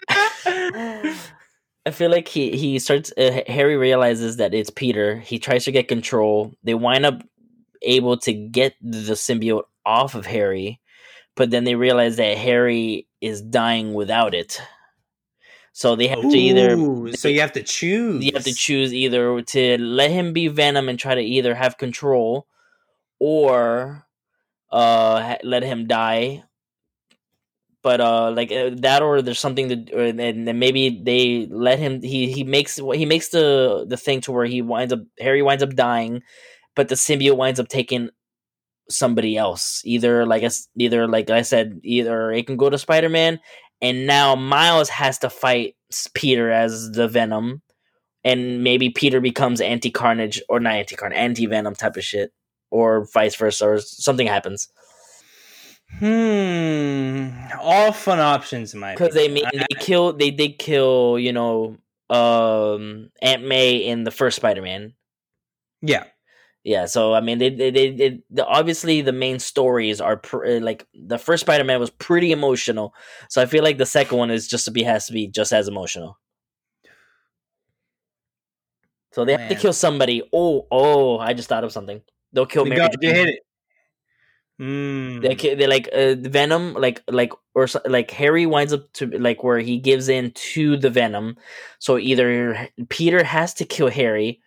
I feel like he he starts uh, Harry realizes that it's Peter he tries to get control they wind up able to get the symbiote off of Harry but then they realize that Harry is dying without it so they have to either so you have to choose. you have to choose either to let him be Venom and try to either have control, or uh let him die. But uh, like uh, that, or there's something to, or, and then maybe they let him. He he makes he makes the the thing to where he winds up Harry winds up dying, but the symbiote winds up taking somebody else. Either like I either like I said, either it can go to Spider Man, and now Miles has to fight Peter as the Venom, and maybe Peter becomes anti Carnage or not anti Carnage, anti Venom type of shit, or vice versa, or something happens Hmm. All fun options in my because they mean they kill they did kill you know um Aunt May in the first Spider Man. yeah. Yeah, so I mean, they they, they, they the, obviously the main stories are pr- uh, like the first Spider Man was pretty emotional, so I feel like the second one is just to be has to be just as emotional. So they have to kill somebody. Oh, oh! I just thought of something. They'll kill You Mary. got- you Jane. hit it. Mm. They they like uh, Venom, like like or like Harry winds up to like where he gives in to the Venom. So either Peter has to kill Harry,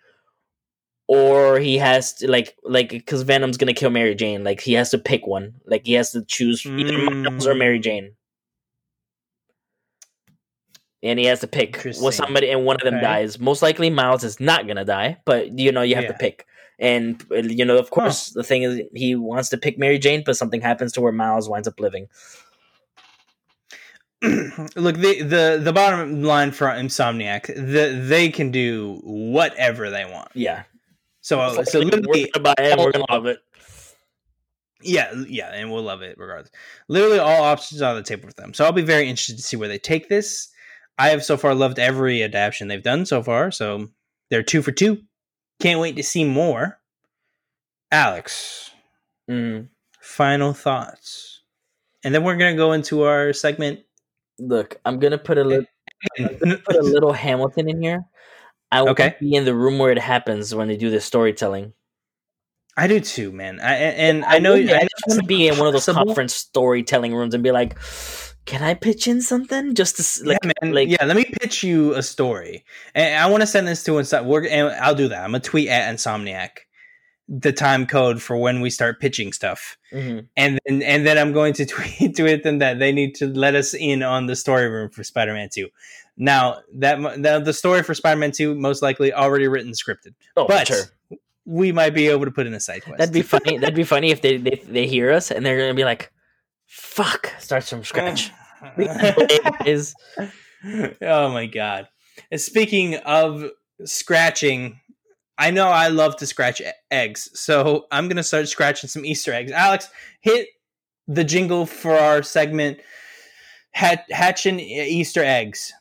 or he has to like like because Venom's gonna kill Mary Jane. Like he has to pick one. Like he has to choose either Miles or Mary Mm. Jane. And he has to pick with somebody, and one of them Okay. dies. Most likely, Miles is not gonna die, but you know you have Yeah. to pick. And uh, you know, of course, the thing is, he wants to pick Mary Jane, but something happens to where Miles winds up living. (clears throat) Look, the, the the bottom line for Insomniac, the, they can do whatever they want. Yeah, So, like, so we're literally, gonna buy it. We're gonna love it. yeah, yeah, and we'll love it regardless. Literally, all options are on the table with them. So, I'll be very interested to see where they take this. I have so far loved every adaptation they've done so far. So, they're two for two. Can't wait to see more. Alex, Mm. final thoughts, and then we're gonna go into our segment. Look, I'm gonna put a little put a little (laughs) Hamilton in here. I want Okay. to be in the room where it happens when they do the storytelling. I do too, man. I, and I know. really- I, I just want to be in one of those conference storytelling rooms and be like, "Can I pitch in something?" Just to like, yeah, man. like- yeah, let me pitch you a story, and I want to send this to Insomniac. We're, and I'll do that. I'm gonna tweet at Insomniac the time code for when we start pitching stuff, Mhm. and then and then I'm going to (laughs) tweet tweet them that they need to let us in on the story room for Spider-Man Two. Now that the, the story for Spider-Man Two most likely already written scripted, oh, but sure. we might be able to put in a side quest. That'd be funny. That'd be funny if they, they they hear us and they're gonna be like, "Fuck!" Starts from scratch. (laughs) is oh my god. Speaking of scratching, I know I love to scratch eggs, so I'm gonna start scratching some Easter eggs. Alex, hit the jingle for our segment, hat- hatching Easter eggs.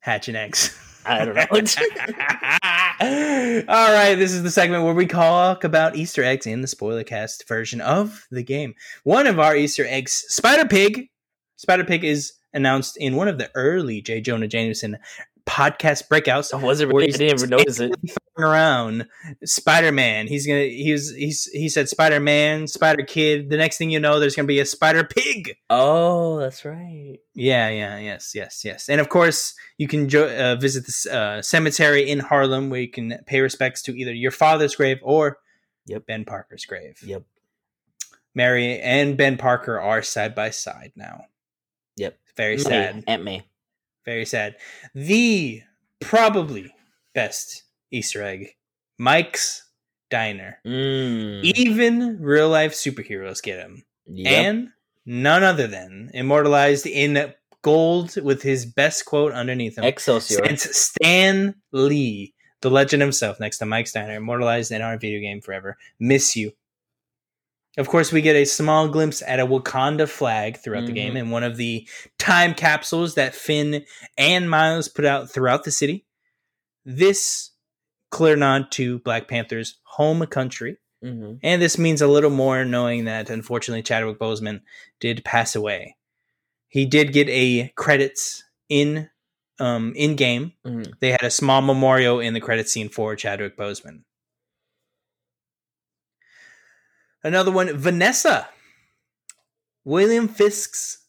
Hatching eggs. (laughs) I don't know. (laughs) All right, this is the segment where we talk about Easter eggs in the spoiler cast version of the game. One of our Easter eggs, Spider Pig. Spider Pig is announced in one of the early J. Jonah Jameson podcast breakouts. Was it Where really? I didn't even notice it. around Spider Man. He's gonna. He's he's he said Spider Man, Spider Kid. The next thing you know, there's gonna be a Spider Pig. Oh, that's right. Yeah, yeah, yes, yes, yes. And of course, you can jo- uh, visit this uh, cemetery in Harlem where you can pay respects to either your father's grave or Yep. Ben Parker's grave. Yep. Mary and Ben Parker are side by side now. Yep. Very sad. Aunt May. Very sad. The probably best Easter egg Mike's Diner. Mm. Even real life superheroes get him. Yep. and none other than immortalized in gold with his best quote underneath him. Excelsior. Stands Stan Lee, the legend himself, next to Mike's Diner, immortalized in our video game forever. Miss you. Of course, we get a small glimpse at a Wakanda flag throughout the Mhm. game and one of the time capsules that Phin and Miles put out throughout the city. This clear nod to Black Panther's home country. hmm And this means a little more knowing that unfortunately Chadwick Boseman did pass away. He did get a credits in um in game. hmm They had a small memorial in the credit scene for Chadwick Boseman. Another one, Vanessa. William Fisk's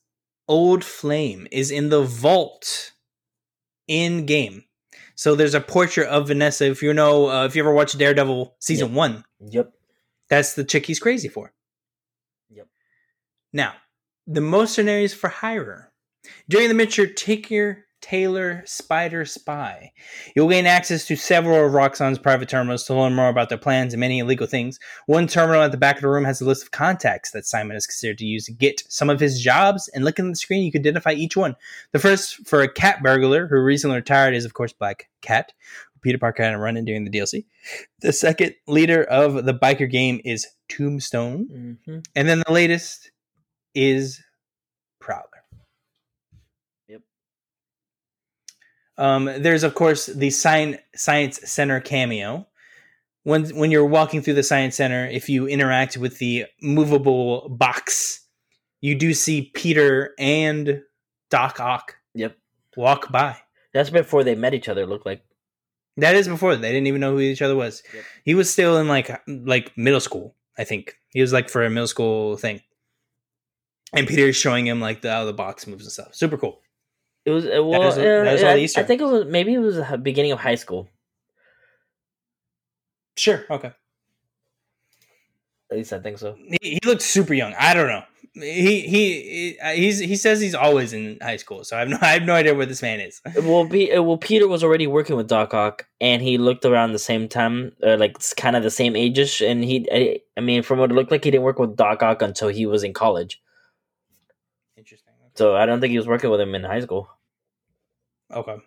old flame is in the vault in game. So there's a portrait of Vanessa. If you know, uh, if you ever watched Daredevil season Yep. one, Yep. that's the chick he's crazy for. Yep. Now, the mercenaries for hire. During the Mitcher Tinker Taylor Spider Spy, you'll gain access to several of Roxxon's private terminals to learn more about their plans and many illegal things. One terminal at the back of the room has a list of contacts that Simon is considered to use to get some of his jobs, and looking at the screen, you can identify each one. The first for a cat burglar who recently retired is, of course, Black Cat. who Peter Parker had a run in during the DLC. The second leader of the biker game is Tombstone. hmm And then the latest is Prowler. Yep. Um, there's of course the Sci- Science Center cameo. When when you're walking through the Science Center, if you interact with the movable box, you do see Peter and Doc Ock Yep. walk by. That's before they met each other. Look like. That is before they didn't even know who each other was. Yep. He was still in like like middle school, I think. He was like for a middle school thing. And Peter is showing him like the how the box moves and stuff. Super cool. It was uh, well. that uh, is all I, Easter I think it was maybe it was the beginning of high school. Sure. Okay. At least I think so. He, he looked super young. I don't know. He he he- he's he says he's always in high school, so I have no I have no idea where this man is. (laughs) Well, be, well, Peter was already working with Doc Ock, and he looked around the same time, uh, like kind of the same ages. And he, I, I mean, from what it looked like, he didn't work with Doc Ock until he was in college. So I don't think he was working with him in high school. Okay.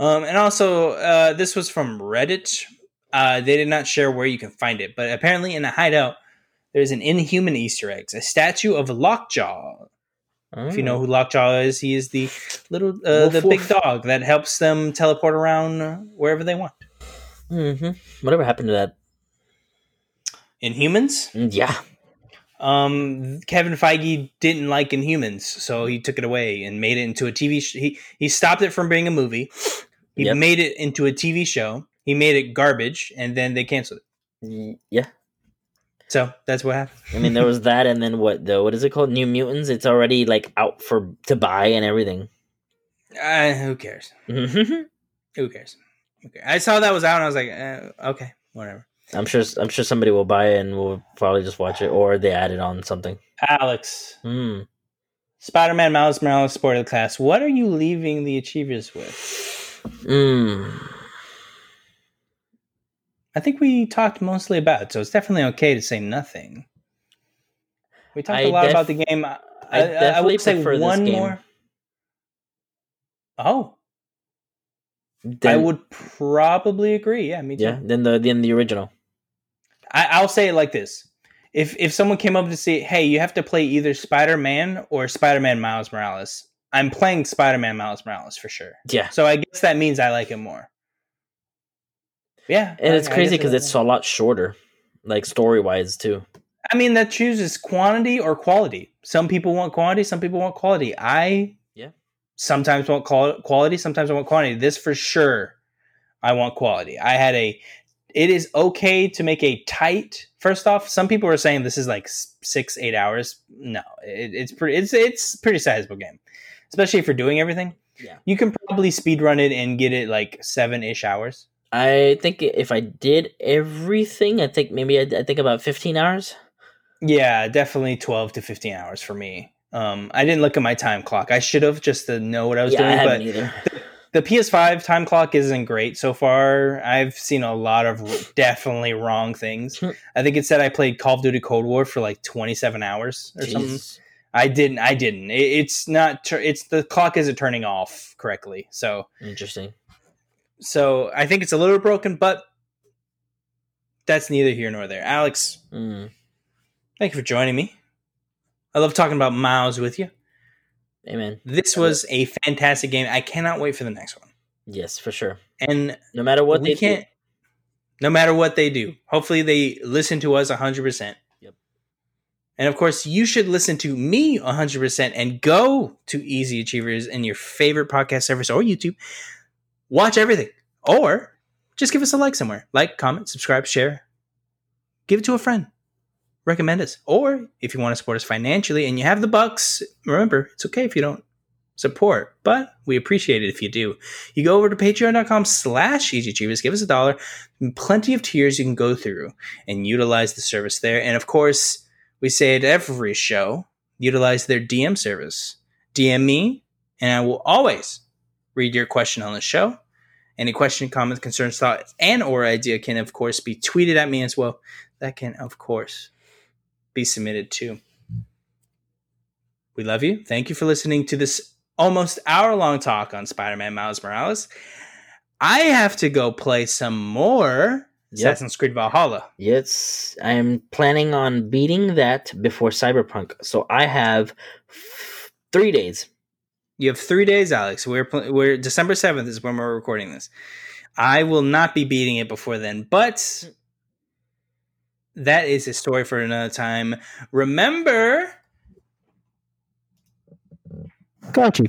Um, and also, uh, this was from Reddit. Uh, they did not share where you can find it, but apparently in a hideout, there's an Inhuman Easter eggs, a statue of Lockjaw. If you know Oh. who Lockjaw is, he is the little, uh, the big dog that helps them teleport around wherever they want. Mm-hmm. Whatever happened to that? Inhumans. Mm, Yeah. Um, Kevin Feige didn't like Inhumans, so he took it away and made it into a TV. Sh- he he stopped it from being a movie. He Yep. made it into a TV show. He made it garbage, and then they canceled it. Yeah. So that's what happened. I mean, there was (laughs) that, and then what? The what is it called? New Mutants. It's already like out for to buy and everything. Uh, who cares? (laughs) Who cares? Okay. I saw that was out, and I was like, uh, okay, whatever. Sure. I'm sure somebody will buy it and we'll probably just watch it, or they add it on something. Alex, Hmm. Spider-Man, Miles Morales, sported class. What are you leaving the achievers with? Mm. I think we talked mostly about it, so it's definitely okay to say nothing. We talked I a lot def- about the game. I, I I, definitely would say one game. more. Oh, I would probably agree. Yeah, me too. Yeah. Then the then the original. I, I'll say it like this: if if someone came up to say, "Hey, you have to play either Spider Man or Spider Man Miles Morales," I'm playing Spider Man Miles Morales for sure. Yeah. So I guess that means I like it more. Yeah, And I- it's crazy because it's a lot shorter, like story wise too. I mean, that chooses quantity or quality. Some people want quantity, some people want quality. I Yeah. sometimes want qual- quality, sometimes I want quantity. This for sure, I want quality. I had a. It is okay to make a tight. First off, some people are saying this is like six, eight hours. No, it, it's pretty. It's it's pretty sizable game, especially if you're doing everything. Yeah. You can probably speed run it and get it like seven ish hours. I think if I did everything, I think maybe I, I think about fifteen hours. Yeah, definitely 12 to 15 hours for me. Um, I didn't look at my time clock. I should have just to know what I was yeah, doing, haven't but either. The PS5 time clock isn't great so far. I've seen a lot of definitely wrong things. Hmm. I think it said I played Call of Duty Cold War for like 27 hours or something. I didn't. I didn't. It, it's not. tur- It's the clock isn't turning off correctly. So, Interesting. so I think it's a little broken, but that's neither here nor there. Alex, Mm. thank you for joining me. I love talking about Miles with you. Amen. This was a fantastic game. I cannot wait for the next one. Yes, for sure. And No matter what they can't. No matter what they do, hopefully they listen to us hundred percent. Yep. And of course, you should listen to me hundred percent and go to Easy Achievers in your favorite podcast service or YouTube. Watch everything, or just give us a like somewhere. Like, comment, subscribe, share. Give it to a friend. Recommend us, or if you want to support us financially and you have the bucks, remember it's okay if you don't support, but we appreciate it if you do. You go over to patreon.com slash easyachievers, give us a dollar, plenty of tiers you can go through and utilize the service there. And of course, we say it every show, utilize their DM service. DM me, and I will always read your question on the show. Any question, comments, concerns, thoughts, and or idea can of course be tweeted at me as well. That can of course be submitted too. We love you. Thank you for listening to this almost hour long talk on Spider Man Miles Morales. I have to go play some more Yep. Assassin's Creed Valhalla. Yes, I am planning on beating that before Cyberpunk. So I have f- three days. You have three days, Alex. We're pl- we're December seventh is when we're recording this. I will not be beating it before then, but hmm. That is a story for another time. Remember, Got you.